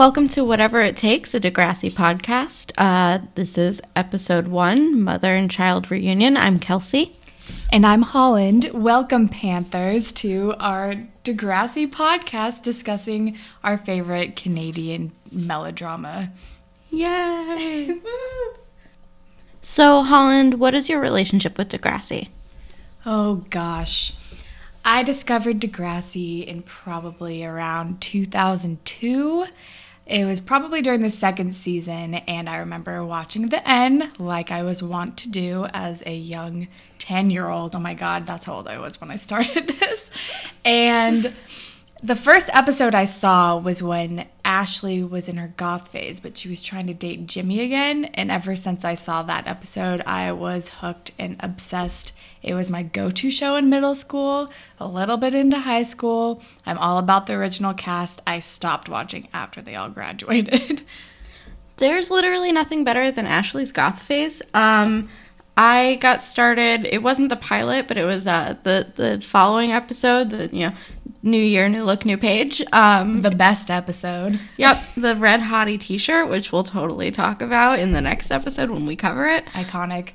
welcome to Whatever It Takes, a Degrassi podcast. Uh, this is episode one, Mother and Child Reunion. I'm Kelsey. And I'm Holland. Welcome, Panthers, to our Degrassi podcast discussing our favorite Canadian melodrama. Yay! so, Holland, what is your relationship with Degrassi? Oh, gosh. I discovered Degrassi in probably around 2002. It was probably during the second season, and I remember watching the end like I was wont to do as a young 10 year old. Oh my god, that's how old I was when I started this. And the first episode I saw was when Ashley was in her goth phase, but she was trying to date Jimmy again. And ever since I saw that episode, I was hooked and obsessed. It was my go to show in middle school, a little bit into high school. I'm all about the original cast. I stopped watching after they all graduated. There's literally nothing better than Ashley's goth phase. Um, I got started. It wasn't the pilot, but it was uh, the the following episode. The you know, new year, new look, new page. Um, the best episode. Yep, the red hottie T-shirt, which we'll totally talk about in the next episode when we cover it. Iconic.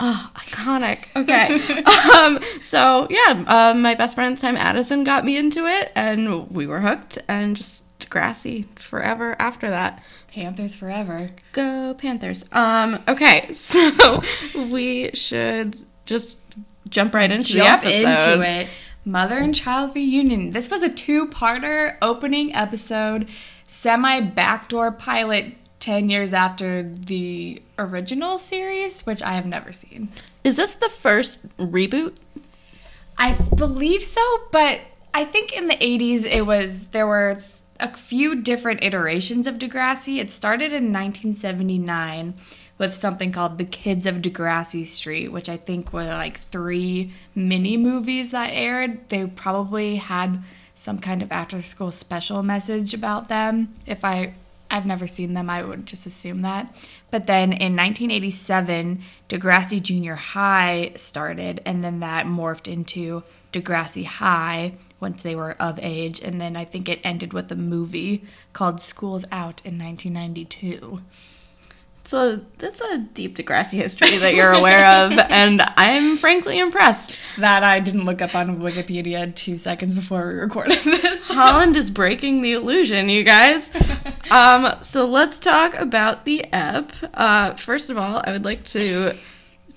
Oh, iconic. Okay. um, so yeah, uh, my best friend at the time, Addison, got me into it, and we were hooked, and just grassy forever after that. Panthers forever. Go Panthers. Um, okay, so we should just jump right into Jump the episode. into it. Mother and child reunion. This was a two-parter opening episode, semi backdoor pilot 10 years after the original series, which I have never seen. Is this the first reboot? I believe so, but I think in the 80s it was there were a few different iterations of Degrassi. It started in 1979 with something called The Kids of Degrassi Street, which I think were like three mini movies that aired. They probably had some kind of after school special message about them. If I I've never seen them, I would just assume that. But then in 1987, Degrassi Junior High started, and then that morphed into Degrassi High once they were of age. And then I think it ended with a movie called School's Out in 1992. So that's a deep Degrassi history that you're aware of, and I'm frankly impressed. That I didn't look up on Wikipedia two seconds before we recorded this. Holland is breaking the illusion, you guys. Um, so let's talk about the ep. Uh, first of all, I would like to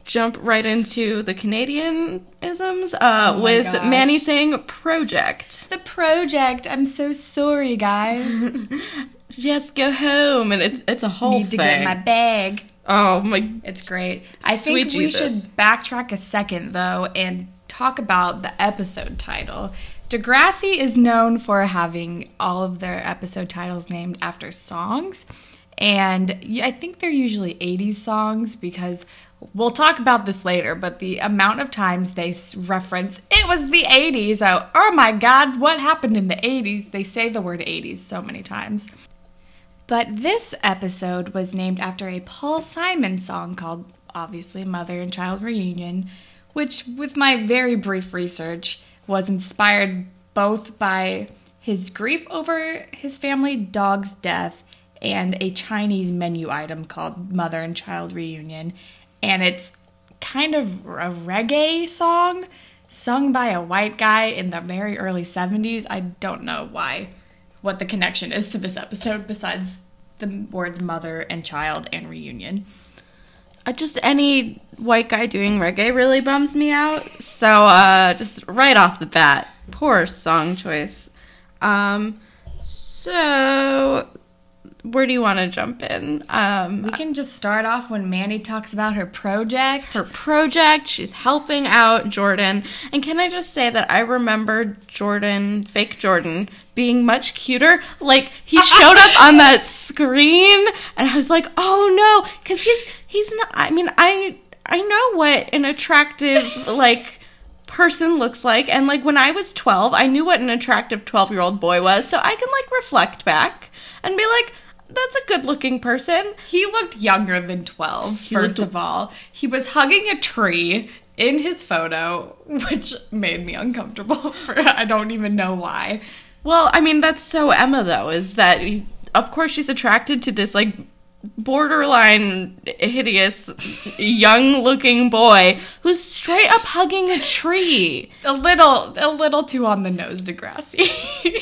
jump right into the Canadian isms uh, Oh with gosh. Manny saying project. The project. I'm so sorry, guys. Just go home, and it's it's a whole thing. Need to thing. get my bag. oh my It's great. I think we Jesus. should backtrack a second though and talk about the episode title. Degrassi is known for having all of their episode titles named after songs. And I think they're usually 80s songs because we'll talk about this later, but the amount of times they reference it was the 80s. Oh, oh my god, what happened in the 80s? They say the word 80s so many times. But this episode was named after a Paul Simon song called, obviously, Mother and Child Reunion, which, with my very brief research, was inspired both by his grief over his family dog's death and a Chinese menu item called Mother and Child Reunion. And it's kind of a reggae song sung by a white guy in the very early 70s. I don't know why what the connection is to this episode besides the words mother and child and reunion. Uh, just any white guy doing reggae really bums me out. So uh, just right off the bat, poor song choice. Um, so where do you want to jump in? Um, We can just start off when Manny talks about her project. her project. She's helping out Jordan. And can I just say that I remember Jordan, fake Jordan, being much cuter. Like he showed up on that screen, and I was like, oh no, because he's he's not. I mean, I I know what an attractive like person looks like and like when i was 12 i knew what an attractive 12 year old boy was so i can like reflect back and be like that's a good looking person He looked younger than 12, first looked- of all. He was hugging a tree in his photo, which made me uncomfortable. For, I don't even know why. Well, I mean, that's so Emma, though, is that of course she's attracted to this like borderline hideous young looking boy who's straight up hugging a tree. A little, a little too on the nose, Degrassi.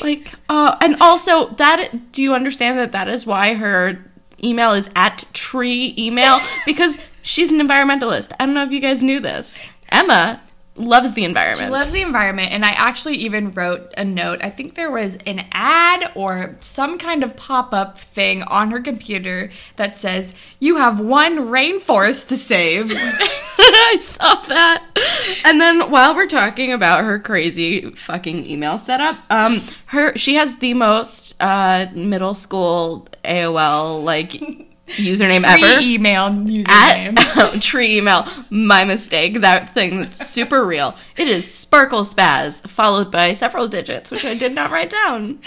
Like, uh, and also that, do you understand that that is why her email is at tree email? Because she's an environmentalist. I don't know if you guys knew this. Emma loves the environment. She loves the environment, and I actually even wrote a note. I think there was an ad or some kind of pop up thing on her computer that says, You have one rainforest to save. I saw that. And then while we're talking about her crazy fucking email setup, um, her she has the most uh middle school AOL like username Free ever. email username. At um, tree email, my mistake. That thing that's super real. It is Sparkle Spaz, followed by several digits, which I did not write down.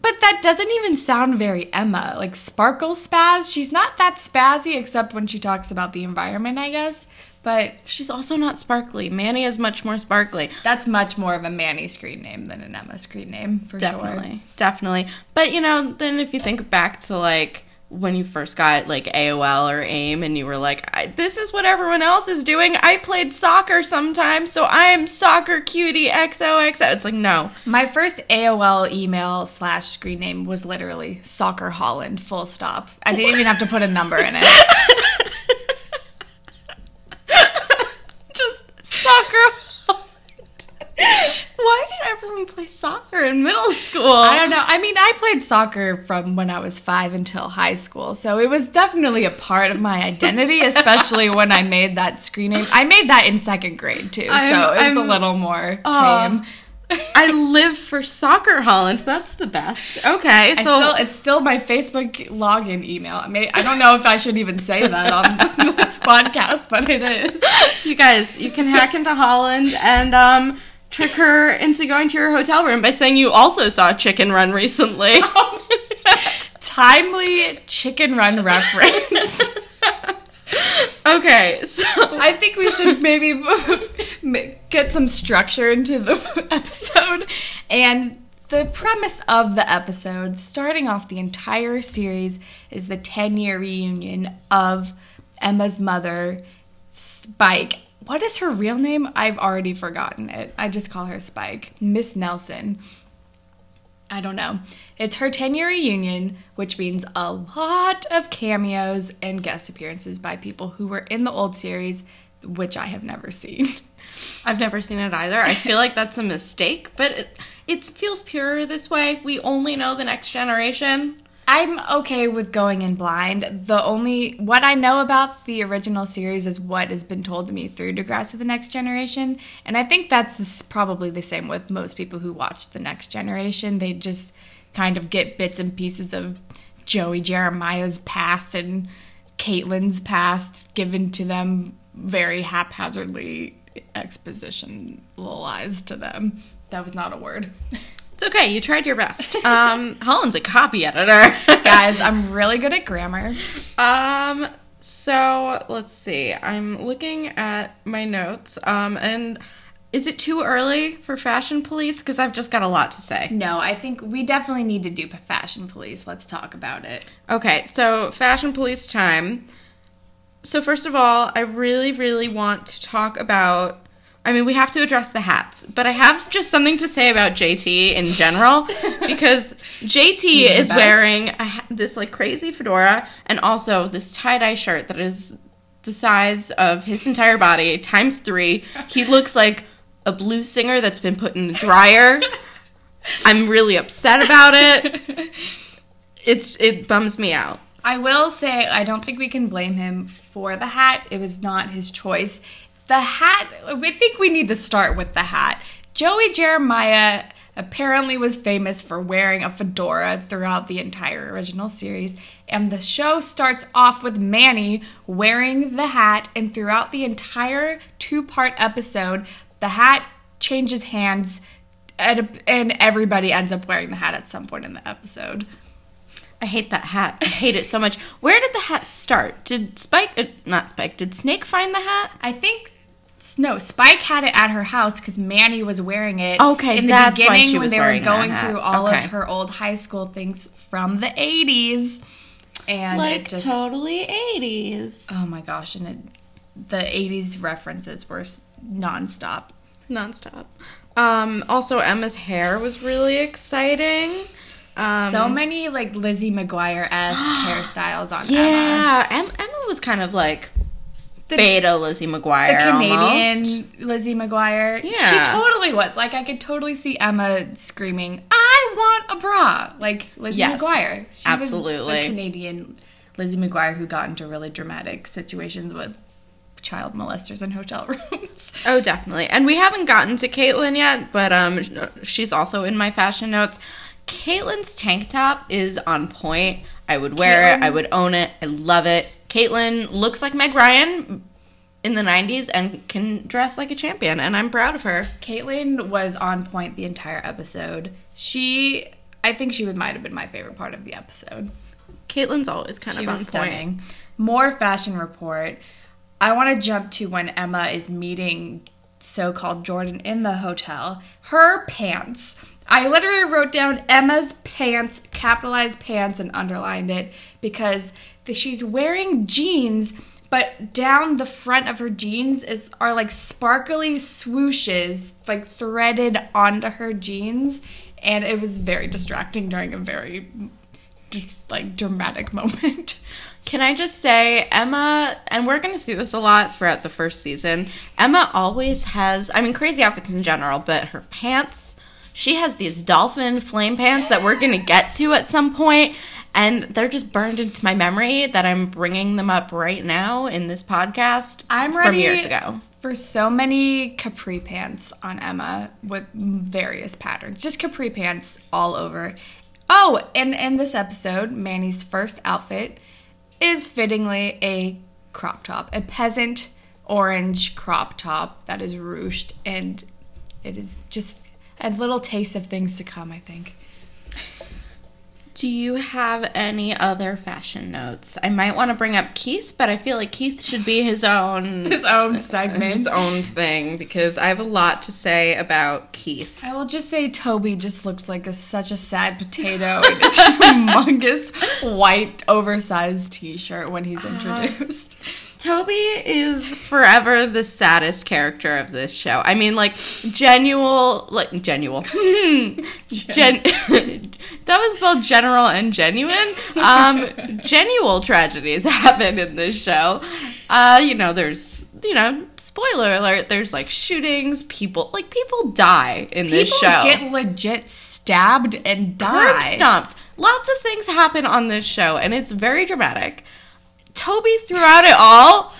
But that doesn't even sound very Emma. Like Sparkle Spaz, she's not that spazzy except when she talks about the environment, I guess. But She's also not sparkly. Manny is much more sparkly. that's much more of a Manny screen name than an Emma screen name, for sure. Definitely. Definitely. But you know, then if you think back to like when you first got like AOL or AIM and you were like, I, this is what everyone else is doing. I played soccer sometimes, so I am soccer cutie XOXO. It's like, no. My first AOL email slash screen name was literally Soccer Holland, full stop. I didn't even have to put a number in it. Just soccer. Why did everyone play soccer in middle school? I don't know. I mean, I played soccer from when I was five until high school, so it was definitely a part of my identity, especially when I made that screen name. I made that in second grade too, so I'm- it's a I'm- little more Aw. tame. I live for soccer Holland. That's the best. Okay, so still, it's still my Facebook login email. I, may, I don't know if I should even say that on this podcast, but it is. you guys, you can hack into Holland and um trick her into going to your hotel room by saying you also saw Chicken Run recently. Timely chicken run reference. okay, so I think we should maybe get some structure into the episode. And the premise of the episode, starting off the entire series, is the 10 year reunion of Emma's mother, Spike. What is her real name? I've already forgotten it. I just call her Spike. Miss Nelson. I don't know. It's her 10 year reunion, which means a lot of cameos and guest appearances by people who were in the old series, which I have never seen. I've never seen it either. I feel like that's a mistake, but it, it feels purer this way. We only know the next generation. I'm okay with going in blind. The only what I know about the original series is what has been told to me through Degrassi: The Next Generation, and I think that's probably the same with most people who watch The Next Generation. They just kind of get bits and pieces of Joey Jeremiah's past and Caitlin's past given to them very haphazardly expositionalized to them. That was not a word. It's okay. You tried your best. Um, Holland's a copy editor, Guys, I'm really good at grammar. Um, so let's see. I'm looking at my notes. Um, and is it too early for Fashion Police? Because I've just got a lot to say. No, I think we definitely need to do Fashion Police. Let's talk about it. Okay, so Fashion Police time. So first of all, I really, really want to talk about. I mean, we have to address the hats, but I have just something to say about JT in general because JT is best. wearing a, this like crazy fedora and also this tie dye shirt that is the size of his entire body times three. He looks like a blues singer that's been put in the dryer. I'm really upset about it. It's it bums me out. I will say, I don't think we can blame him for the hat. It was not his choice. The hat, I think we need to start with the hat. Joey Jeremiah apparently was famous for wearing a fedora throughout the entire original series, and the show starts off with Manny wearing the hat, and throughout the entire two part episode, the hat changes hands. And, and everybody ends up wearing the hat at some point in the episode. I hate that hat. I hate it so much. Where did the hat start? Did Spike, uh, not Spike, did Snake find the hat? I think no, Spike had it at her house because Manny was wearing it. Okay, in the that's beginning when they were going through all Okay. of her old high school things from the '80s, and like it just totally 80s. oh my gosh, and it, the '80s references were s- nonstop. Nonstop. Um, also, Emma's hair was really exciting. Um, so many like Lizzie McGuire esque hairstyles on Emma. Yeah, Em- Emma was kind of like The- beta Lizzie McGuire, The Canadian almost. Lizzie McGuire. Yeah. She totally was. Like, I could totally see Emma screaming, I want a bra. Like Lizzie Yes, McGuire. She absolutely. Was the Canadian Lizzie McGuire who got into really dramatic situations with child molesters in hotel rooms. Oh, definitely. And we haven't gotten to Caitlin yet, but um, she's also in my fashion notes. Caitlin's tank top is on point. I would wear it. I would own it. I love it. Caitlin looks like Meg Ryan in the 90s and can dress like a champion, and I'm proud of her. Caitlin was on point the entire episode. She, I think she would might have been my favorite part of the episode. Caitlin's always kind She of on was point. More fashion report. I want to jump to when Emma is meeting so-called Jordan in the hotel. Her pants. I literally wrote down Emma's pants, capitalized pants, and underlined it because she's wearing jeans, but down the front of her jeans is are like sparkly swooshes, like threaded onto her jeans, and it was very distracting during a very like dramatic moment. Can I just say, Emma, and we're going to see this a lot throughout the first season. Emma always has, I mean, crazy outfits in general, but her pants, she has these dolphin flame pants that we're going to get to at some point, and they're just burned into my memory that I'm bringing them up right now in this podcast I'm from ready years ago. for so many capri pants on Emma with various patterns. Just capri pants all over. Oh, and in this episode, Manny's first outfit is fittingly a crop top, a peasant orange crop top that is ruched, and it is just a little taste of things to come, I think. Do you have any other fashion notes? I might want to bring up Keith, but I feel like Keith should be his own His own segment. his own thing because I have a lot to say about Keith. I will just say Toby just looks like a, such a sad potato in his humongous white oversized t-shirt when he's uh-huh. introduced. Toby is forever the saddest character of this show. I mean, like genuine, like genuine. Gen- that was both general and genuine. Um, genuine tragedies happen in this show. Uh, you know, there's you know, spoiler alert. There's like shootings. People like people die in this People show. get legit stabbed and curb die. stomped. Lots of things happen on this show, and it's very dramatic. Toby, throughout it all,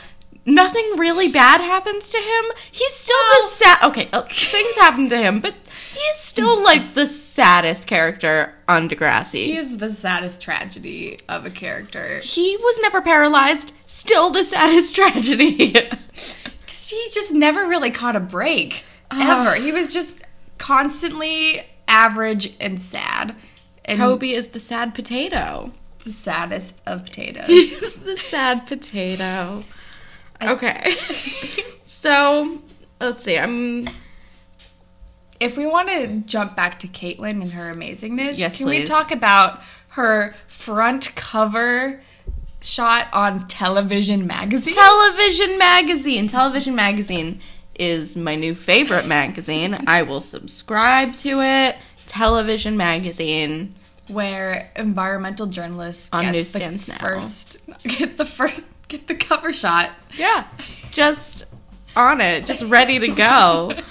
nothing really bad happens to him. He's still the sad. Okay, uh, things happen to him, but he's still like the saddest character on Degrassi. He is the saddest tragedy of a character. he was never paralyzed. Still the saddest tragedy. he just never really caught a break. Ever. He was just constantly average and sad. And Toby is the sad potato. The saddest of potatoes. He's the sad potato. Okay. so, let's see. I'm if we want to jump back to Caitlin and her amazingness, Yes, can we talk about her front cover shot on television magazine? Television Magazine. Television Magazine is my new favorite magazine. I will subscribe to it. Television Magazine. Where environmental journalists On get newsstands now. first get the first get the cover shot. Yeah. Just on it, just ready to go.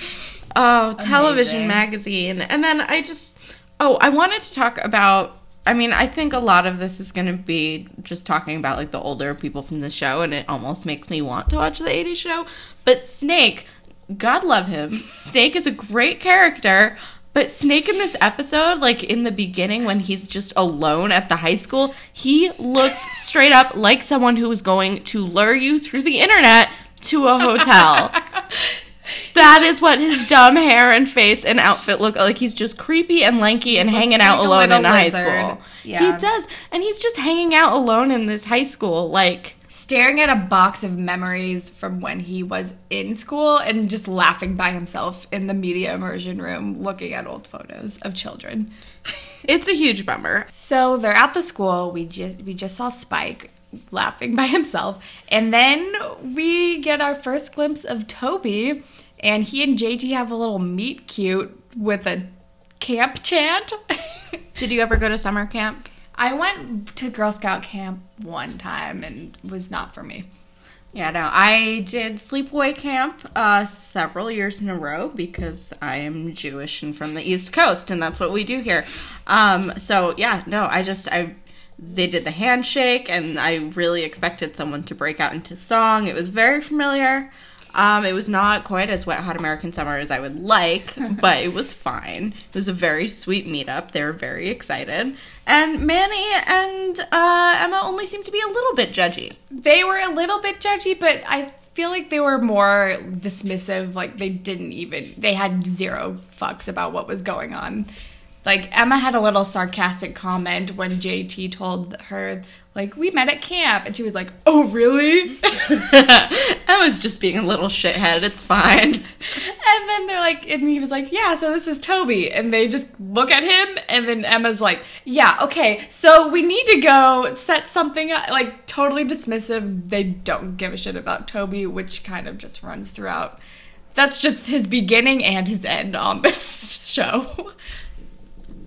Oh, Television Amazing. Magazine. And then I just, oh, I wanted to talk about. I mean, I think a lot of this is going to be just talking about like the older people from the show, and it almost makes me want to watch the 80s show. But Snake, God love him. Snake is a great character. But Snake in this episode, like in the beginning when he's just alone at the high school, he looks straight up like someone who is going to lure you through the internet to a hotel. That is what his dumb hair and face and outfit look like. He's just creepy and lanky and hanging out like alone in a high school. Yeah. He does. And he's just hanging out alone in this high school. Like, staring at a box of memories from when he was in school and just laughing by himself in the media immersion room looking at old photos of children. It's a huge bummer. So they're at the school. We just we just saw Spike laughing by himself, and then we get our first glimpse of Toby, and he and JT have a little meet cute with a camp chant. Did you ever go to summer camp? I went to Girl Scout camp one time and was not for me. Yeah, no, I did sleepaway camp uh, several years in a row because I am Jewish and from the East Coast, and that's what we do here. Um, so yeah, no, I just I they did the handshake, and I really expected someone to break out into song. It was very familiar. Um, it was not quite as wet hot American summer as I would like, but it was fine. It was a very sweet meetup. They were very excited, and Manny and uh, Emma only seemed to be a little bit judgy. They were a little bit judgy, but I feel like they were more dismissive. Like they didn't even, they had zero fucks about what was going on. Like Emma had a little sarcastic comment when JT told her, like, we met at camp. And she was like, oh, really? Emma's just being a little shithead. It's fine. And then they're like, and he was like, yeah, so this is Toby. And they just look at him, and then Emma's like, yeah, okay, so we need to go set something up. Like, totally dismissive. They don't give a shit about Toby, which kind of just runs throughout. That's just his beginning and his end on this show.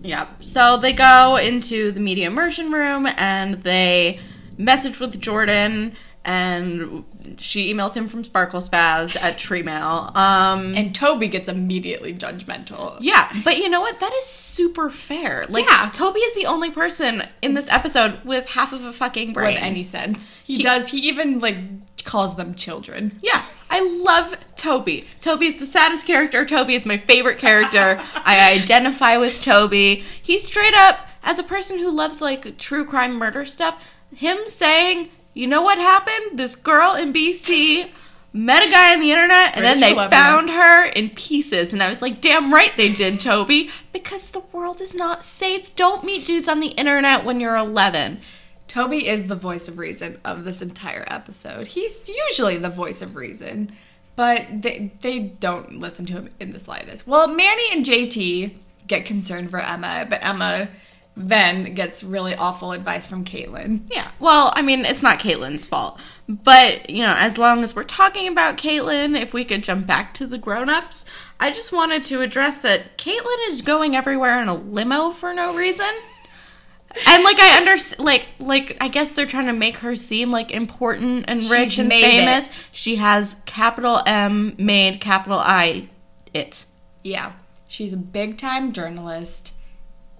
Yep. So they go into the media immersion room and they message with Jordan and she emails him from Sparkle Spaz at Treemail. Um And Toby gets immediately judgmental. yeah, but you know what? That is super fair. Like Yeah. Toby is the only person in this episode with half of a fucking brain. With any sense. He, He- does, he even, like, calls them children. Yeah, I love Toby. Toby is the saddest character. Toby is my favorite character. I identify with Toby. He's straight up, as a person who loves like true crime murder stuff, him saying, you know what happened? This girl in BC met a guy on the internet and then they found her in pieces. And I was like, damn right they did, Toby. Because the world is not safe. Don't meet dudes on the internet when you're 11. Toby is the voice of reason of this entire episode. He's usually the voice of reason, but they, they don't listen to him in the slightest. Well, Manny and JT get concerned for Emma, but Emma then gets really awful advice from Caitlin. Yeah. Well, I mean, it's not Caitlin's fault. But, you know, as long as we're talking about Caitlin, if we could jump back to the grown ups, I just wanted to address that Caitlin is going everywhere in a limo for no reason. And like I understand, like like I guess they're trying to make her seem like important and rich She's and famous. it. She has capital M made capital I it. Yeah, she's a big time journalist,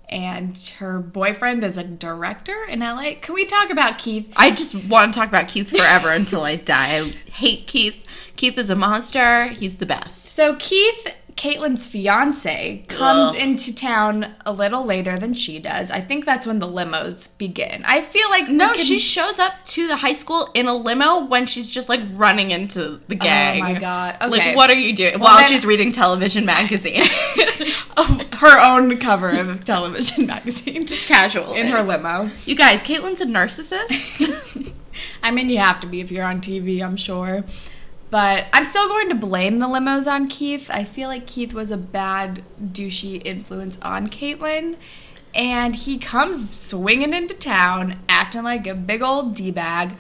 and her boyfriend is a director in LA. Can we talk about Keith? I just want to talk about Keith forever until I die. I hate Keith. Keith is a monster. He's the best. So Keith, Caitlin's fiance, comes Ugh. into town a little later than she does. I think that's when the limos begin. I feel like No, can- she shows up to the high school in a limo when she's just like running into the oh gang. Oh my God. Okay. Like, what are you doing? Well, While then- she's reading television magazine. Oh, her own cover of television magazine, just Casual. in her limo. You guys, Caitlin's a narcissist. I mean, you have to be if you're on TV, I'm sure. But I'm still going to blame the limos on Keith. I feel like Keith was a bad, douchey influence on Caitlin. And he comes swinging into town, acting like a big old D bag.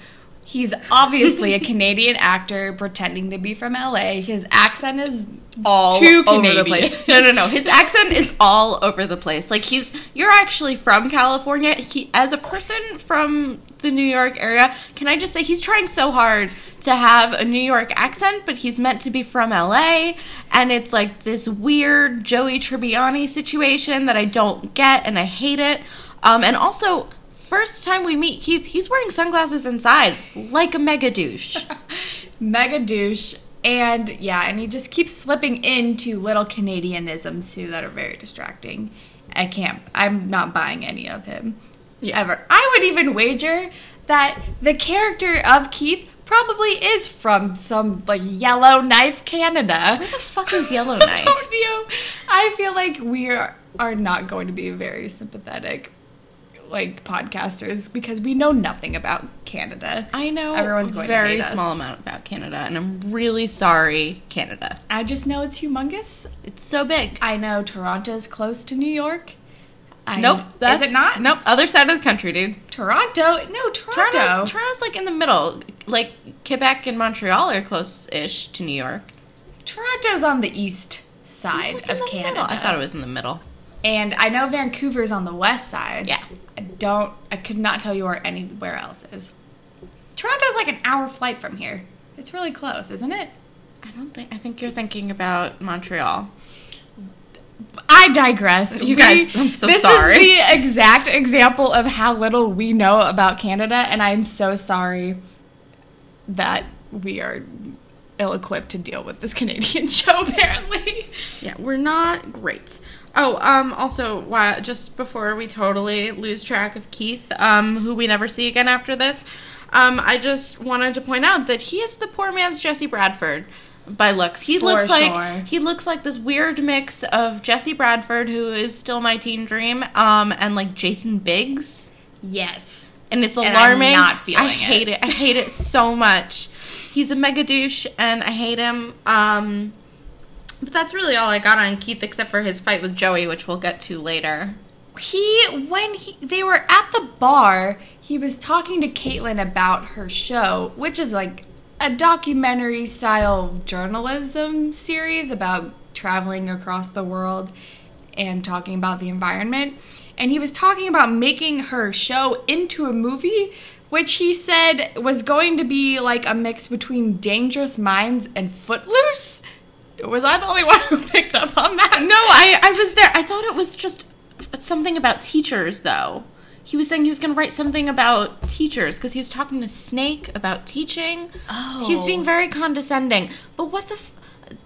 He's obviously a Canadian actor pretending to be from LA. His accent is all too over Canadian. the place. No, no, no. His accent is all over the place. Like he's you're actually from California. He as a person from the New York area, can I just say he's trying so hard to have a New York accent, but he's meant to be from LA and it's like this weird Joey Tribbiani situation that I don't get and I hate it. Um and also First time we meet Keith, he's wearing sunglasses inside, like a mega douche. mega douche. And yeah, and he just keeps slipping into little Canadianisms too that are very distracting. I can't, I'm not buying any of him ever. I would even wager that the character of Keith probably is from some like Yellowknife, Canada. Where the fuck is I Yellowknife? don't know. I feel like we are, are not going to be very sympathetic like podcasters because we know nothing about Canada. I know Everyone's going to very us. small amount about Canada, and I'm really sorry, Canada. I just know it's humongous. It's so big. I know Toronto's close to New York. I nope, is it not? Nope, other side of the country, dude. Toronto? No, Toronto. Toronto's, Toronto's like in the middle. Like Quebec and Montreal are close-ish to New York. Toronto's on the east side like of Canada. middle. I thought it was in the middle. And I know Vancouver's on the west side. Yeah. I don't. I could not tell you where anywhere else is. Toronto's like an hour flight from here. It's really close, isn't it? I don't think. I think you're thinking about Montreal. I digress. You guys, I'm so this sorry. This is the exact example of how little we know about Canada, and I'm so sorry that we are ill-equipped to deal with this Canadian show. Apparently, Yeah, we're not great. Oh, um, also, why, just before we totally lose track of Keith, um, who we never see again after this, um, I just wanted to point out that he is the poor man's Jesse Bradford by looks. He For looks like he looks like this weird mix of Jesse Bradford, who is still my teen dream, um, and like Jason Biggs. yes. and it's And alarming. not feeling I it. hate it. I hate it so much. He's a mega douche, and I hate him. Um, but that's really all I got on Keith, except for his fight with Joey, which we'll get to later. He when he they were at the bar, he was talking to Caitlin about her show, which is like a documentary style journalism series about traveling across the world and talking about the environment. And he was talking about making her show into a movie, which he said was going to be like a mix between Dangerous Minds and Footloose. Was I the only one who picked up on that? No, I, I was there. I thought it was just something about teachers, though. He was saying he was going to write something about teachers because he was talking to Snake about teaching. Oh. He was being very condescending. But what the f-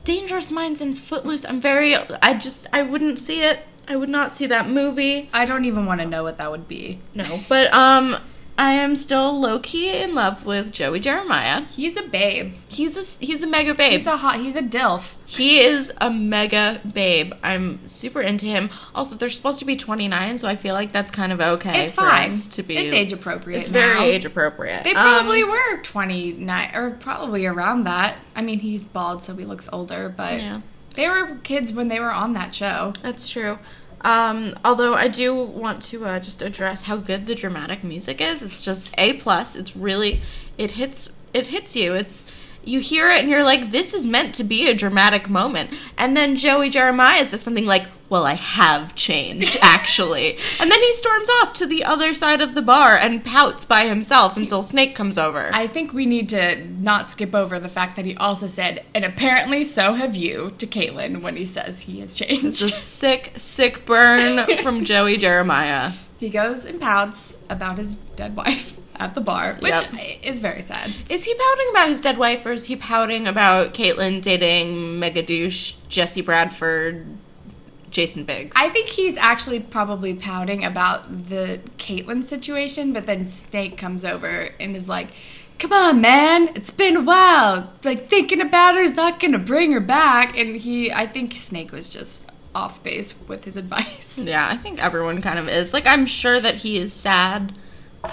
Dangerous Minds and Footloose? I'm very. I just. I wouldn't see it. I would not see that movie. I don't even want to know what that would be. No, but um, I am still low key in love with Joey Jeremiah. He's a babe. He's a he's a mega babe. He's a hot. He's a dilf. he is a mega babe. I'm super into him. Also, they're supposed to be 29, so I feel like that's kind of okay. It's for fine. us to be. It's age appropriate. It's very age appropriate. They Um, probably were twenty nine, or probably around that. I mean, he's bald, so he looks older, but Yeah. they were kids when they were on that show. That's true. Um, although I do want to uh, just address how good the dramatic music is. It's just a plus. It's really it hits it hits you. It's you hear it and you're like, this is meant to be a dramatic moment. And then Joey Jeremiah says something like, "Well, I have changed actually." and then he storms off to the other side of the bar and pouts by himself until Snake comes over. I think we need to not skip over the fact that he also said, "And apparently, so have you," to Caitlin when he says he has changed. it's a sick, sick burn from Joey Jeremiah. He goes and pouts about his dead wife at the bar, which Yep. is very sad. Is he pouting about his dead wife, or is he pouting about Caitlin dating mega douche Jesse Bradford, Jason Biggs? I think he's actually probably pouting about the Caitlin situation, but then Snake comes over and is like, Come on, man, it's been a while. Like, thinking about her is not gonna bring her back. And he, I think Snake was just off base with his advice. yeah, I think everyone kind of is. Like, I'm sure that he is sad,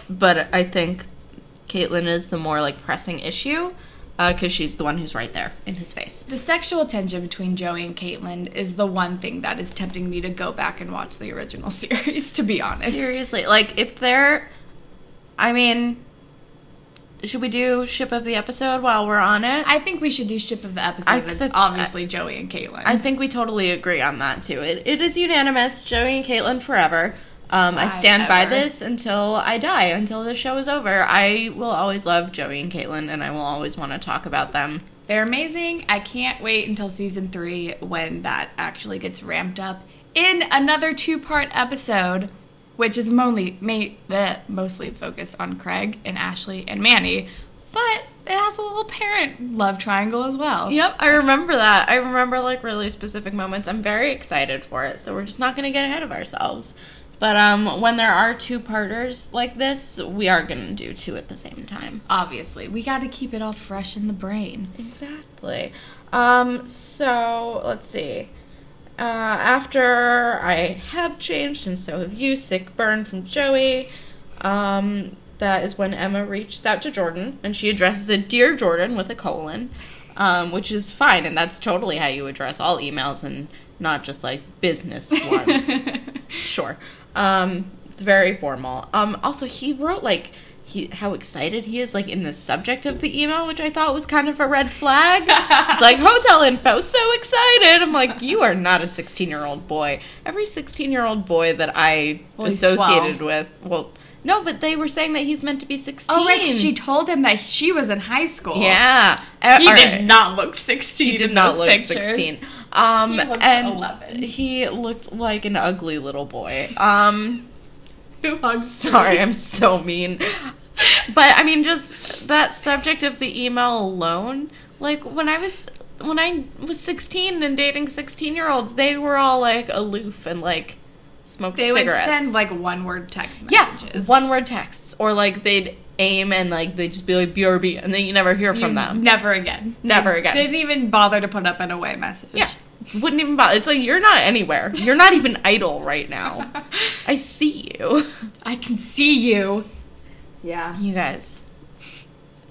but I think Caitlin is the more like pressing issue uh, because she's the one who's right there in his face. The sexual tension between Joey and Caitlin is the one thing that is tempting me to go back and watch the original series, to be honest. Seriously, like if they're, I mean, should we do ship of the episode while we're on it? I think we should do ship of the episode. I- It's I- obviously Joey and Caitlin. I think we totally agree on that too. It, it is unanimous. Joey and Caitlin forever. Um, I stand by this until I die, until the show is over. I will always love Joey and Caitlin, and I will always want to talk about them. They're amazing. I can't wait until season three when that actually gets ramped up in another two part episode, which is mostly, ma- bleh, mostly focused on Craig and Ashley and Manny, but it has a little parent love triangle as well. Yep, I remember that. I remember like really specific moments. I'm very excited for it, so we're just not going to get ahead of ourselves. But um, when there are two parters like this, we are going to do two at the same time. Obviously, we got to keep it all fresh in the brain. Exactly. Um, so let's see. Uh, after I have changed, and so have you, sick burn from Joey. Um, that is when Emma reaches out to Jordan, and she addresses it Dear Jordan with a colon, um, which is fine, and that's totally how you address all emails and not just like business ones. sure. Um, it's very formal. Um, also, he wrote like he how excited he is like in the subject of the email, which I thought was kind of a red flag. it's like hotel info, so excited. I'm like, you are not a 16 year old boy. Every 16 year old boy that I Well, associated with, well, no, but they were saying that he's meant to be 16. Oh, right. She told him that she was in high school. yeah, Uh, He did right. not look 16. He did not look pictures. 16. Um, He looked and 11. He looked like an ugly little boy. Um, sorry, I'm so mean. But I mean, just that subject of the email alone. Like when I was when I was 16 and dating 16 year olds, they were all like aloof and like smoked They cigarettes. would send like one word text yeah, messages. one word texts, or like they'd aim and like they'd just be like BRB, and then you never hear from You- them. Never again. Never again. They didn't even bother to put up an away message. Yeah. Wouldn't even bother. It's like you're not anywhere. You're not even idle right now. I see you. I can see you. Yeah. You guys.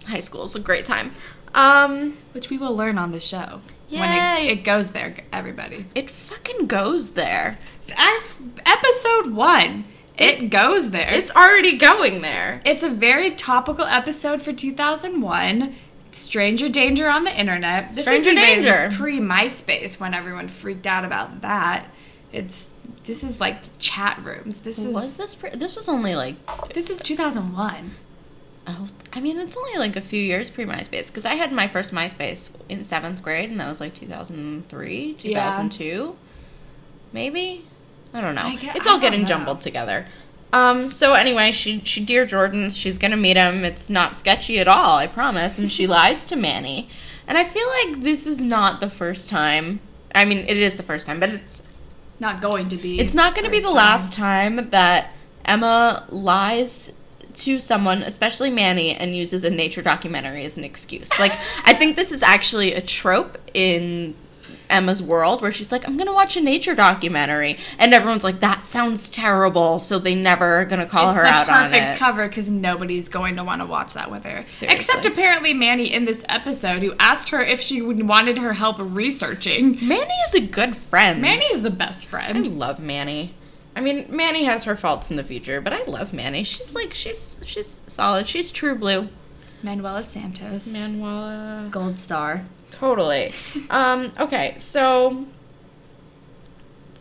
High school is a great time. Um Which we will learn on the show. When Yay. it, it goes there, everybody. it fucking goes there. I've, episode one. It goes there. It's already going there. It's a very topical episode for 2001. Stranger danger on the internet. This Stranger is even danger. Pre MySpace when everyone freaked out about that. It's this is like chat rooms. This is Was this pre- this was only like this is 2001. oh I mean it's only like a few years pre MySpace because I had my first MySpace in seventh grade and that was like 2003 2002 maybe? I don't know. I it's all getting know. jumbled together. Um so anyway she she dear Jordan's she's gonna meet him. It's not sketchy at all I promise and she lies to Manny. And I feel like this is not the first time I mean it is the first time but it's Not going to be. it's not going to be the time. last time that Emma lies to someone, especially Manny, and uses a nature documentary as an excuse. Like, I think this is actually a trope in Emma's world where she's like, I'm going to watch a nature documentary. And everyone's like, that sounds terrible. So they never going to call It's her out on it. perfect cover because nobody's going to want to watch that with her. Seriously. Except apparently Manny in this episode, who asked her if she wanted her help researching. Manny is a good friend. Manny's the best friend. I love Manny. I mean, Manny has her faults in the future, but I love Manny. She's like, she's she's solid. She's true blue. Manuela Santos. Manuela. Gold star. Totally. Um, okay, so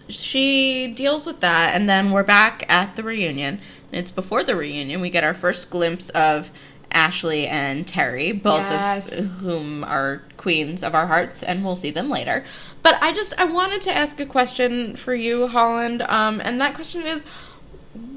she deals with that, and then we're back at the reunion. It's before the reunion. We get our first glimpse of Ashley and Terri, both Yes. of whom are queens of our hearts, and we'll see them later. But I just I wanted to ask a question for you, Holland, um, and that question is.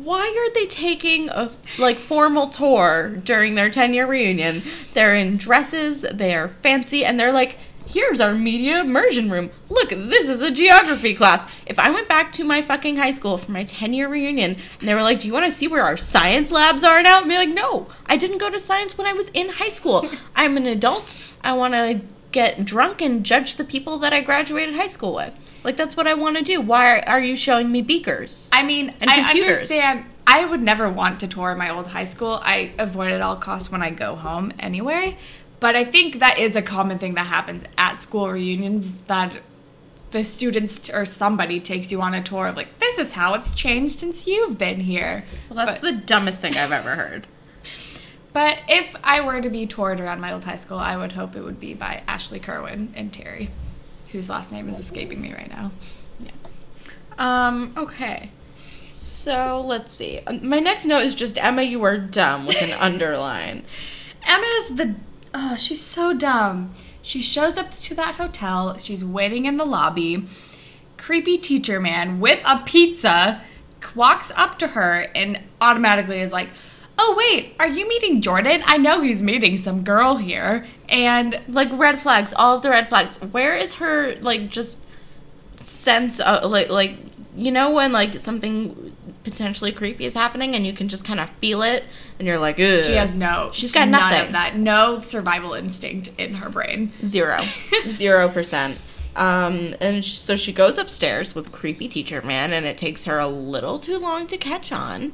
Why are they taking a like formal tour during their 10 year reunion? They're in dresses, they are fancy, and they're like, here's our media immersion room. Look, this is a geography class. If I went back to my fucking high school for my 10 year reunion and they were like, do you want to see where our science labs are now? I'd be like, no, I didn't go to science when I was in high school. I'm an adult. I want to get drunk and judge the people that I graduated high school with. Like, that's what I want to do. Why are you showing me beakers? I mean, And I computers. understand. I would never want to tour my old high school. I avoid it at all costs when I go home anyway. But I think that is a common thing that happens at school reunions that the students t- or somebody takes you on a tour of like, this is how it's changed since you've been here. Well, that's but, the dumbest thing I've ever heard. but if I were to be toured around my old high school, I would hope it would be by Ashley Kerwin and Terri, whose last name is escaping me right now. Yeah. Um, okay. So let's see. Um, My next note is just Emma, you are dumb with an underline. Emma's the oh, she's so dumb. She shows up to that hotel. She's waiting in the lobby. Creepy teacher man with a pizza walks up to her and automatically is like, "Oh wait, are you meeting Jordan? I know he's meeting some girl here." And Like red flags, all of the red flags. Where is her like just sense of like like you know when like something potentially creepy is happening and you can just kind of feel it and you're like, Ugh. she has no She's got none nothing. of that. No survival instinct in her brain. zero, zero percent. Um, and so she goes upstairs with creepy teacher man, and it takes her a little too long to catch on.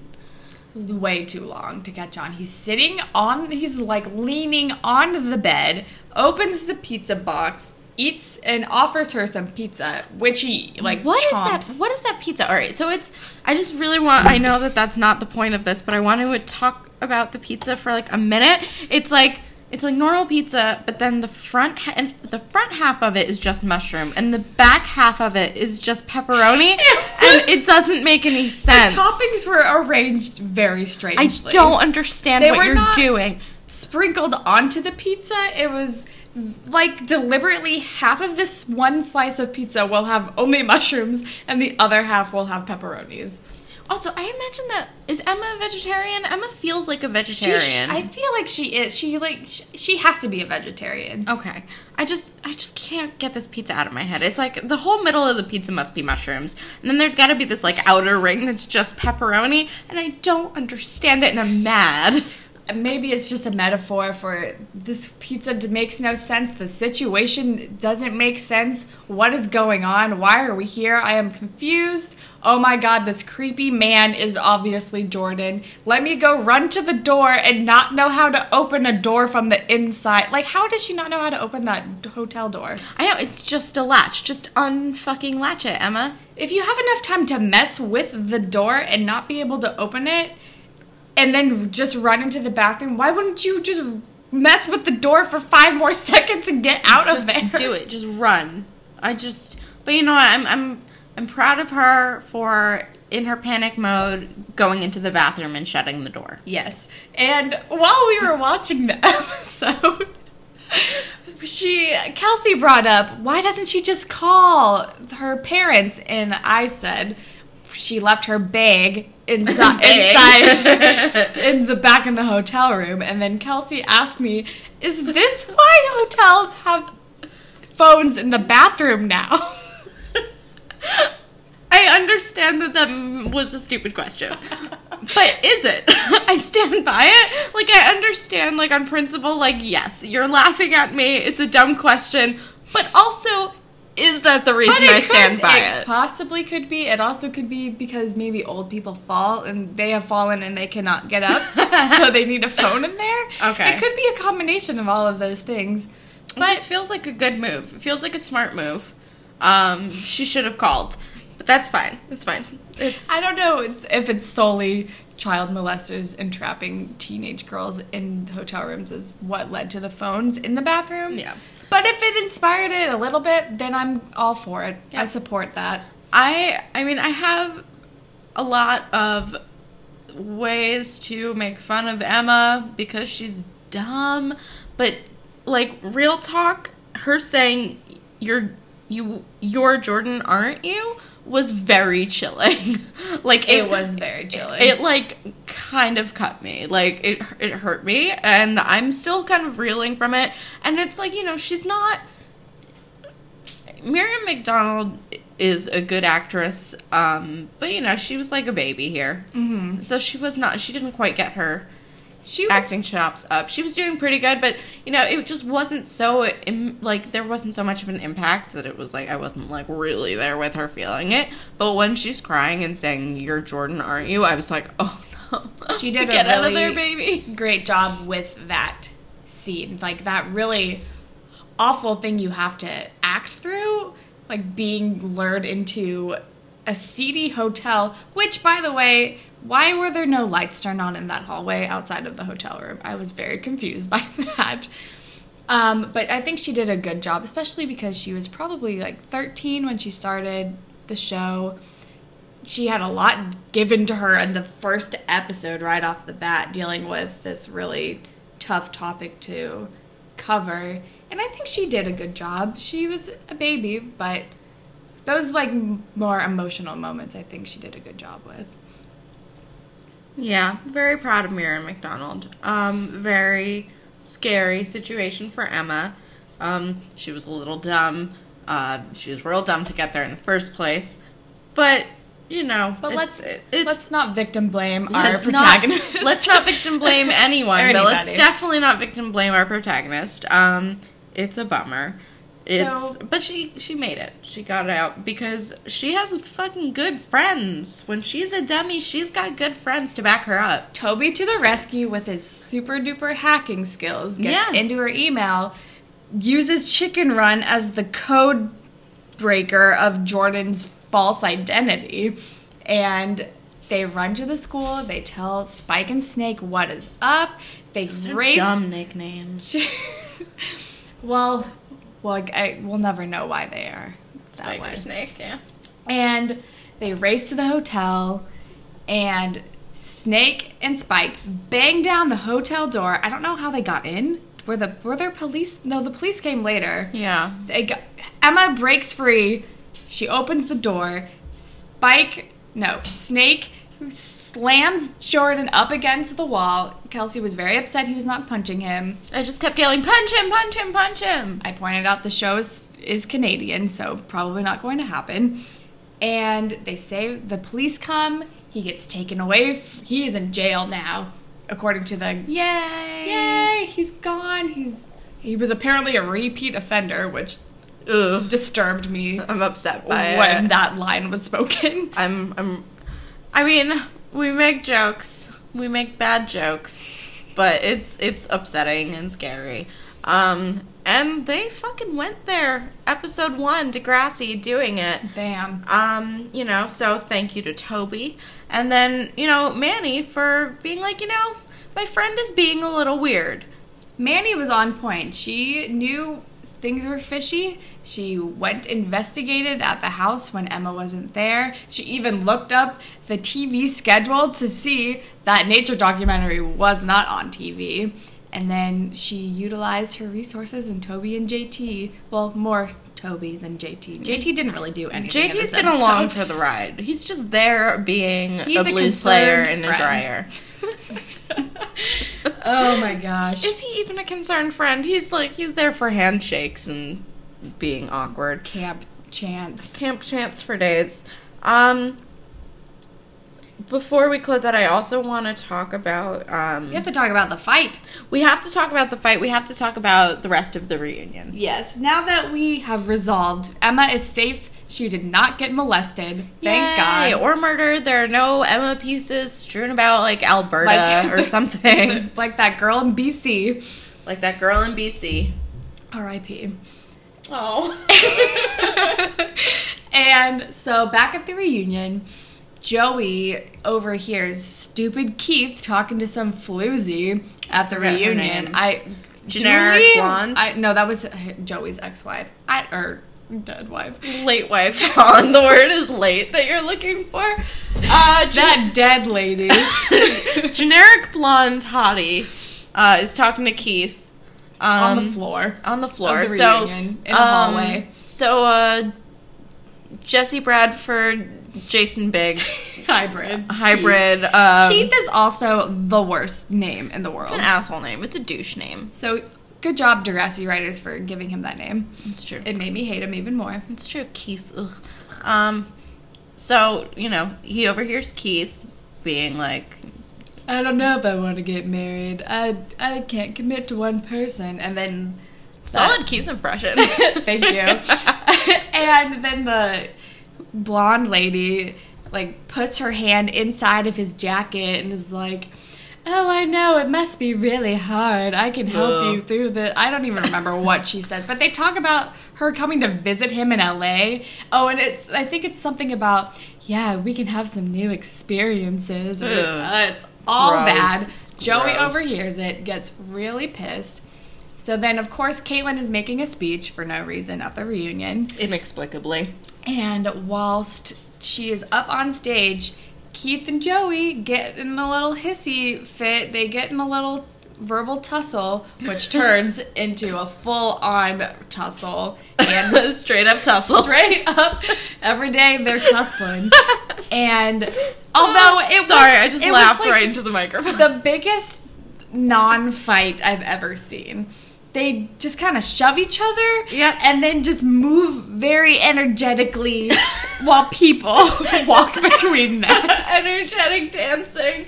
Way too long to catch on. He's sitting on, he's like leaning on the bed, opens the pizza box, eats, and offers her some pizza, which he like What is that? What is that pizza? All right, so it's. I just really want. I know that that's not the point of this, but I want to talk about the pizza for like a minute. It's like it's like normal pizza, but then the front ha- and the front half of it is just mushroom, and the back half of it is just pepperoni, and it doesn't make any sense. The toppings were arranged very strangely. I don't understand They what you're doing. sprinkled onto the pizza. It was like deliberately half of this one slice of pizza will have only mushrooms and the other half will have pepperonis. Also, I imagine that is Emma a vegetarian? Emma feels like a She- vegetarian. I feel like she is. She like she, she has to be a vegetarian. Okay. I just I just can't get this pizza out of my head. It's like the whole middle of the pizza must be mushrooms. And then there's got to be this like outer ring that's just pepperoni, and I don't understand it and I'm mad. Maybe it's just a metaphor for this pizza makes no sense. The situation doesn't make sense. What is going on? Why are we here? I am confused. Oh my god, this creepy man is obviously Jordan. Let me go run to the door and not know how to open a door from the inside. Like, how does she not know how to open that hotel door? I know it's just a latch. Just unfucking latch it, Emma. If you have enough time to mess with the door and not be able to open it, and then just run into the bathroom, why wouldn't you just mess with the door for five more seconds and get out just of there? do it. Just run. I just But you know what? I'm I'm I'm proud of her for in her panic mode going into the bathroom and shutting the door. Yes. And while we were watching the episode, she Kelsey brought up, why doesn't she just call her parents? And I said she left her bag inside inside in the back in the hotel room. And then Kelsey asked me, Is this why hotels have phones in the bathroom now? I understand that that was a stupid question. But is it? I stand by it. Like I understand like on principle like yes, you're laughing at me. It's a dumb question, but also is that the reason I stand could- by it it? possibly could be. It also could be because maybe old people fall and they have fallen and they cannot get up, so they need a phone in there. Okay. it could be a combination of all of those things. But it just feels like a good move. It feels like a smart move. Um, she should have called, but that's fine. It's fine. It's I don't know it's- if it's solely child molesters entrapping teenage girls in hotel rooms is what led to the phones in the bathroom. Yeah. But if it inspired it a little bit, then I'm all for it. Yeah. I support that. I I mean I have a lot of ways to make fun of Emma because she's dumb, but like real talk, her saying you're you you're Jordan, aren't you? Was very chilling. like It was very chilling. It like kind of cut me. Like it it hurt me and I'm still kind of reeling from it. And it's like, you know, she's not Miriam McDonald is a good actress, um, but you know she was like a baby here, mm-hmm. so she was not. She didn't quite get her she was acting chops up. She was doing pretty good, but you know it just wasn't so Im- like there wasn't so much of an impact that it was like I wasn't like really there with her feeling it. But when she's crying and saying "You're Jordan, aren't you?" I was like, "Oh no!" She did a get out of really- there, baby. great job with that scene. Like that really awful thing you have to act through, like being lured into a seedy hotel, which by the way, why were there no lights turned on in that hallway outside of the hotel room? I was very confused by that. Um, but I think she did a good job, especially because she was probably like 13 when she started the show she had a lot given to her in the first episode right off the bat dealing with this really tough topic to cover and i think she did a good job she was a baby but those like more emotional moments i think she did a good job with Yeah, very proud of Miriam McDonald. Um, very scary situation for Emma. Um, she was a little dumb. Uh, she was real dumb to get there in the first place. But you know, but it's- let's it's let's not victim blame our protagonist Not, let's not victim blame anyone, but let's definitely not victim blame our protagonist. Um, it's a bummer. It's So- but she she made it. She got it out because she has fucking good friends. When she's a dummy, she's got good friends to back her up. Toby to the rescue with his super duper hacking skills gets Yeah. into her email, uses Chicken Run as the code breaker of Jordan's false identity, and they run to the school. They tell Spike and Snake what is up. They race. Dumb nicknames. well, well, I, I, we'll never know why they are that way. Snake, yeah. And they race to the hotel, and Snake and Spike bang down the hotel door. I don't know how they got in. Were the were there police? No, the police came later. Yeah. They got, Emma breaks free. She opens the door. Spike, no, Snake slams Jordan up against the wall. Kelsey was very upset he was not punching him. I just kept yelling, punch him, punch him, punch him. I pointed out the show is, is Canadian, so probably not going to happen. And they say the police come. He gets taken away. He is in jail now, according to the. Yay! Yay! He's gone. He's he was apparently a repeat offender, which Ugh. disturbed me I'm upset by when it. that line was spoken. I'm I'm I mean, we make jokes. We make bad jokes. But it's it's upsetting and scary. Um and they fucking went there. Episode 1 Degrassi doing it. Bam. Um, you know, so thank you to Toby. And then, you know, Manny for being like, you know, my friend is being a little weird. Manny was on point. She knew things were fishy. She went investigated at the house when Emma wasn't there. She even looked up the TV schedule to see that nature documentary was not on TV. And then she utilized her resources and Toby and JT. Well, more Toby than JT. JT didn't really do anything. in JT's been episode. along for the ride. He's just there being He's a a blues player in a dryer. oh my gosh. Is he even a concerned friend? He's like he's there for handshakes and being awkward. Camp Chance. Camp chance for days. Um before we close out, I also want to talk about um We have to talk about the fight. we have to talk about the fight. We have to talk about the rest of the reunion. Yes, now that we have resolved Emma is safe, she did not get molested. Thank Yay, God. Or murdered. There are no Emma pieces strewn about like Alberta Like- or something. like that girl in BC. like that girl in BC. R.I.P. Oh. and so back at the reunion, Joey overhears stupid Keith talking to some floozy at the reunion. I Generic Julie- blonde? I no, that was Joey's ex-wife. I or dead wife. late wife on. The word is late that you're looking for. Uh, gen- That dead lady. generic blonde hottie uh, is talking to Keith um, on the floor. On the floor. The so in the um, hallway. So uh, Jesse Bradford, Jason Biggs, Hybrid. hybrid. Um, Keith is also the worst name in the world. It's an asshole name. It's a douche name. So good job, Degrassi writers, for giving him that name. It's true. It made me hate him even more. It's true, Keith. Ugh. Um, so you know he overhears Keith being like, I don't know if I want to get married. I I can't commit to one person. And then "Solid Keith impression." Thank you. and then the blonde lady like puts her hand inside of his jacket and is like, "Oh, I know it must be really hard. I can help Ugh. you through the." I don't even remember what she says, but they talk about her coming to visit him in LA. Oh, and it's I think it's something about yeah, we can have some new experiences. Or, uh, it's all Gross. bad. It's Joey gross. overhears it, gets really pissed. So then, of course, Caitlin is making a speech for no reason at the reunion. Inexplicably. And whilst she is up on stage, Keith and Joey get in a little hissy fit. They get in a little verbal tussle, which turns into a full on tussle. And a Straight up tussle. straight up, every day they're tussling. And although it was. Sorry, I just laughed like- right into the microphone. the biggest non-fight I've ever seen. They just kind of shove each other, Yep. and then just move very energetically while people walk between them. Energetic dancing.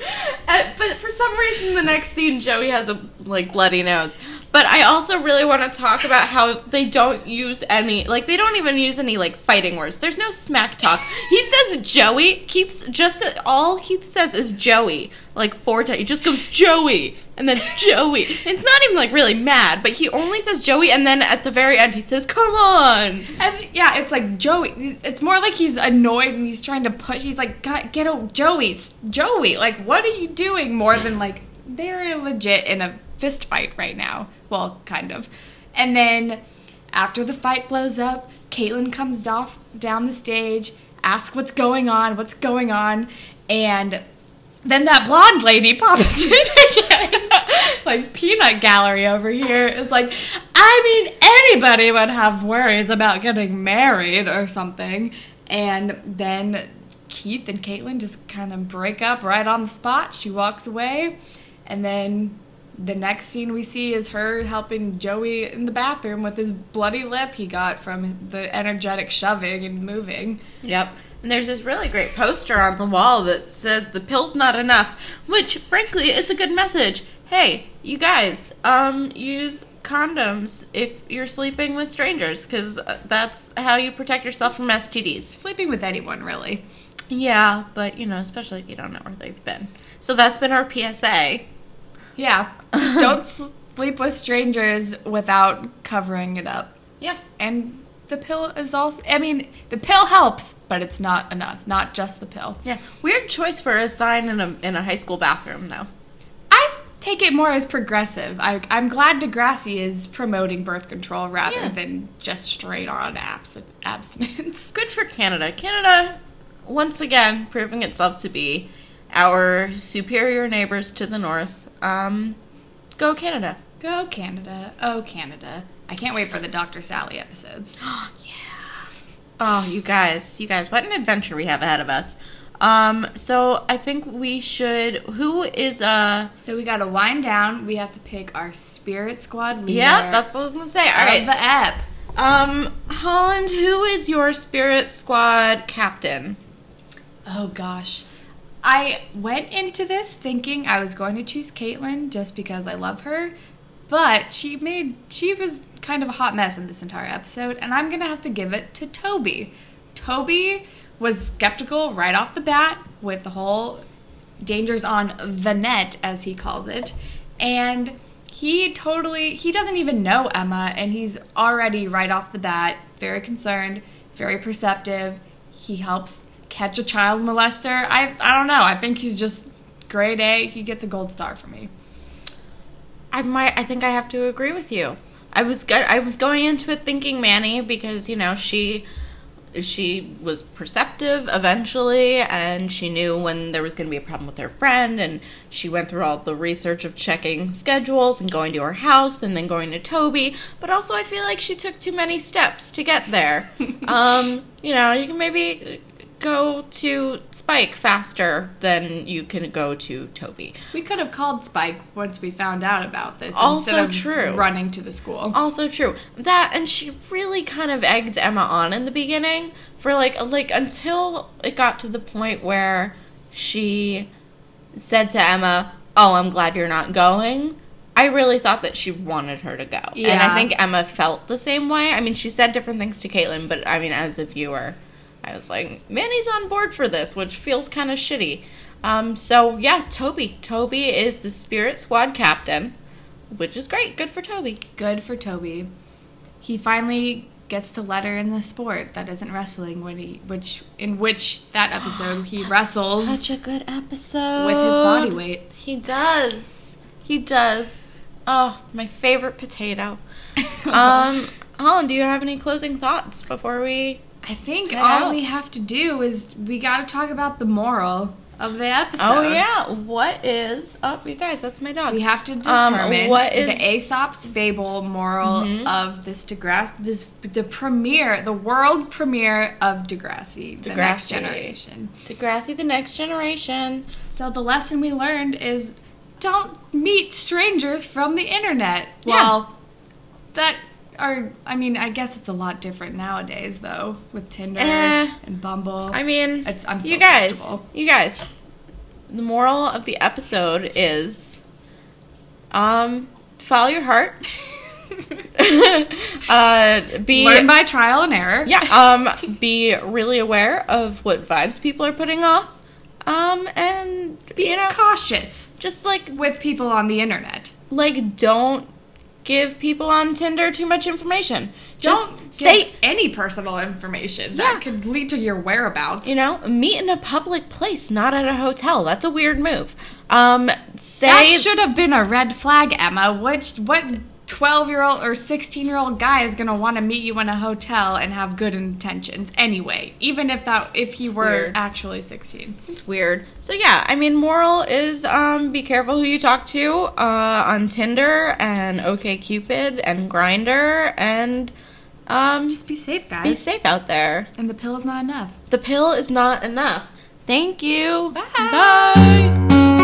Uh, but for some reason, the next scene, Joey has a like bloody nose. But I also really want to talk about how they don't use any, like, they don't even use any, like, fighting words. There's no smack talk. He says Joey. Keith's just, all Keith says is Joey. Like, four times. He just goes Joey. And then Joey. It's not even, like, really mad, but he only says Joey, and then at the very end, he says, come on. And yeah, it's like Joey. It's more like he's annoyed and he's trying to push. He's like, "God, get a Joey, Joey. Like, what are you doing? More than like they're legit in a fist fight right now. Well, kind of. And then after the fight blows up, Caitlin comes off down the stage, asks what's going on, what's going on, and then that blonde lady pops in again. like peanut gallery over here is like, I mean, anybody would have worries about getting married or something. And then Keith and Caitlin just kind of break up right on the spot. She walks away, and then the next scene we see is her helping Joey in the bathroom with his bloody lip he got from the energetic shoving and moving. Yep. And there's this really great poster on the wall that says the pill's not enough, which frankly is a good message. Hey, you guys, um use condoms if you're sleeping with strangers cuz that's how you protect yourself from STDs. Sleeping with anyone, really. Yeah, but you know, especially if you don't know where they've been. So that's been our PSA. Yeah. Don't sleep with strangers without covering it up. Yeah. And the pill is also I mean, the pill helps, but it's not enough. Not just the pill. Yeah. Weird choice for a sign in a in a high school bathroom though. I take it more as progressive. I, I'm glad Degrassi is promoting birth control rather Yeah. than just straight on abs- abstinence. Good for Canada. Canada once again proving itself to be our superior neighbors to the north. Um go Canada. Go Canada. Oh, Canada. I can't wait for the Dr. Sally episodes. Oh, yeah. Oh, you guys, you guys, what an adventure we have ahead of us. Um, so I think we should. Who is uh? So we gotta wind down. We have to pick our spirit squad leader. Yeah, that's what I was gonna say. All right, the ep. um, Holland, who is your spirit squad captain? Oh gosh. I went into this thinking I was going to choose Caitlin just because I love her, but she made she was kind of a hot mess in this entire episode, and I'm gonna have to give it to Toby. Toby was skeptical right off the bat with the whole dangers on the net, as he calls it, and he totally he doesn't even know Emma, and he's already right off the bat very concerned, very perceptive. He helps catch a child molester. I I don't know. I think he's just grade A. He gets a gold star for me. I might. I think I have to agree with you. I was good. I was going into it thinking Manny because you know she she was perceptive eventually and she knew when there was going to be a problem with her friend and she went through all the research of checking schedules and going to her house and then going to Toby but also I feel like she took too many steps to get there um you know you can maybe go to Spike faster than you can go to Toby We could have called Spike once we found out about this. Also instead of true. Running to the school. Also true. That and she really kind of egged Emma on in the beginning for like like until it got to the point where she said to Emma, "Oh, I'm glad you're not going." I really thought that she wanted her to go. Yeah. And I think Emma felt the same way. I mean, she said different things to Caitlin, but I mean, as a viewer, I was like, Manny's on board for this, which feels kind of shitty. Um, so yeah, Toby. Toby is the Spirit Squad captain, which is great. Good for Toby. Good for Toby. He finally gets to let her in the sport that isn't wrestling when he which in which that episode he wrestles Such a good episode with his body weight. He does. He does. Oh, my favorite potato. um, Holland, do you have any closing thoughts before we? I think Get all out. we have to do is we got to talk about the moral of the episode. oh yeah, what is? Oh, you guys, that's my dog. We have to Um, determine what is- the Aesop's fable moral Mhm. of this Degrassi, this the premiere, the world premiere of Degrassi, the next Degrassi. generation. Degrassi, the next generation. So the lesson we learned is don't meet strangers from the internet. Yeah. Well, that are I mean I guess it's a lot different nowadays though with Tinder Eh. and Bumble. I mean, It's- I'm you guys, skeptical. you guys. The moral of the episode is, um, follow your heart. uh, be Learn by trial and error. yeah. Um, be really aware of what vibes people are putting off. Um, and Be you know, cautious just like with people on the internet. like don't give people on Tinder too much information. Just Don't say any personal information Yeah. that could lead to your whereabouts. you know, meet in a public place, not at a hotel. That's a weird move. Um, say that should have been a red flag, Emma. Which what twelve year old or sixteen year old guy is gonna want to meet you in a hotel and have good intentions anyway? Even if that if he were weird. actually sixteen. It's weird. So yeah, I mean, moral is um, be careful who you talk to uh, on Tinder and OkCupid and Grindr, and um, Just be safe, guys. be safe out there. And the pill is not enough. The pill is not enough. Thank you. Bye. Bye.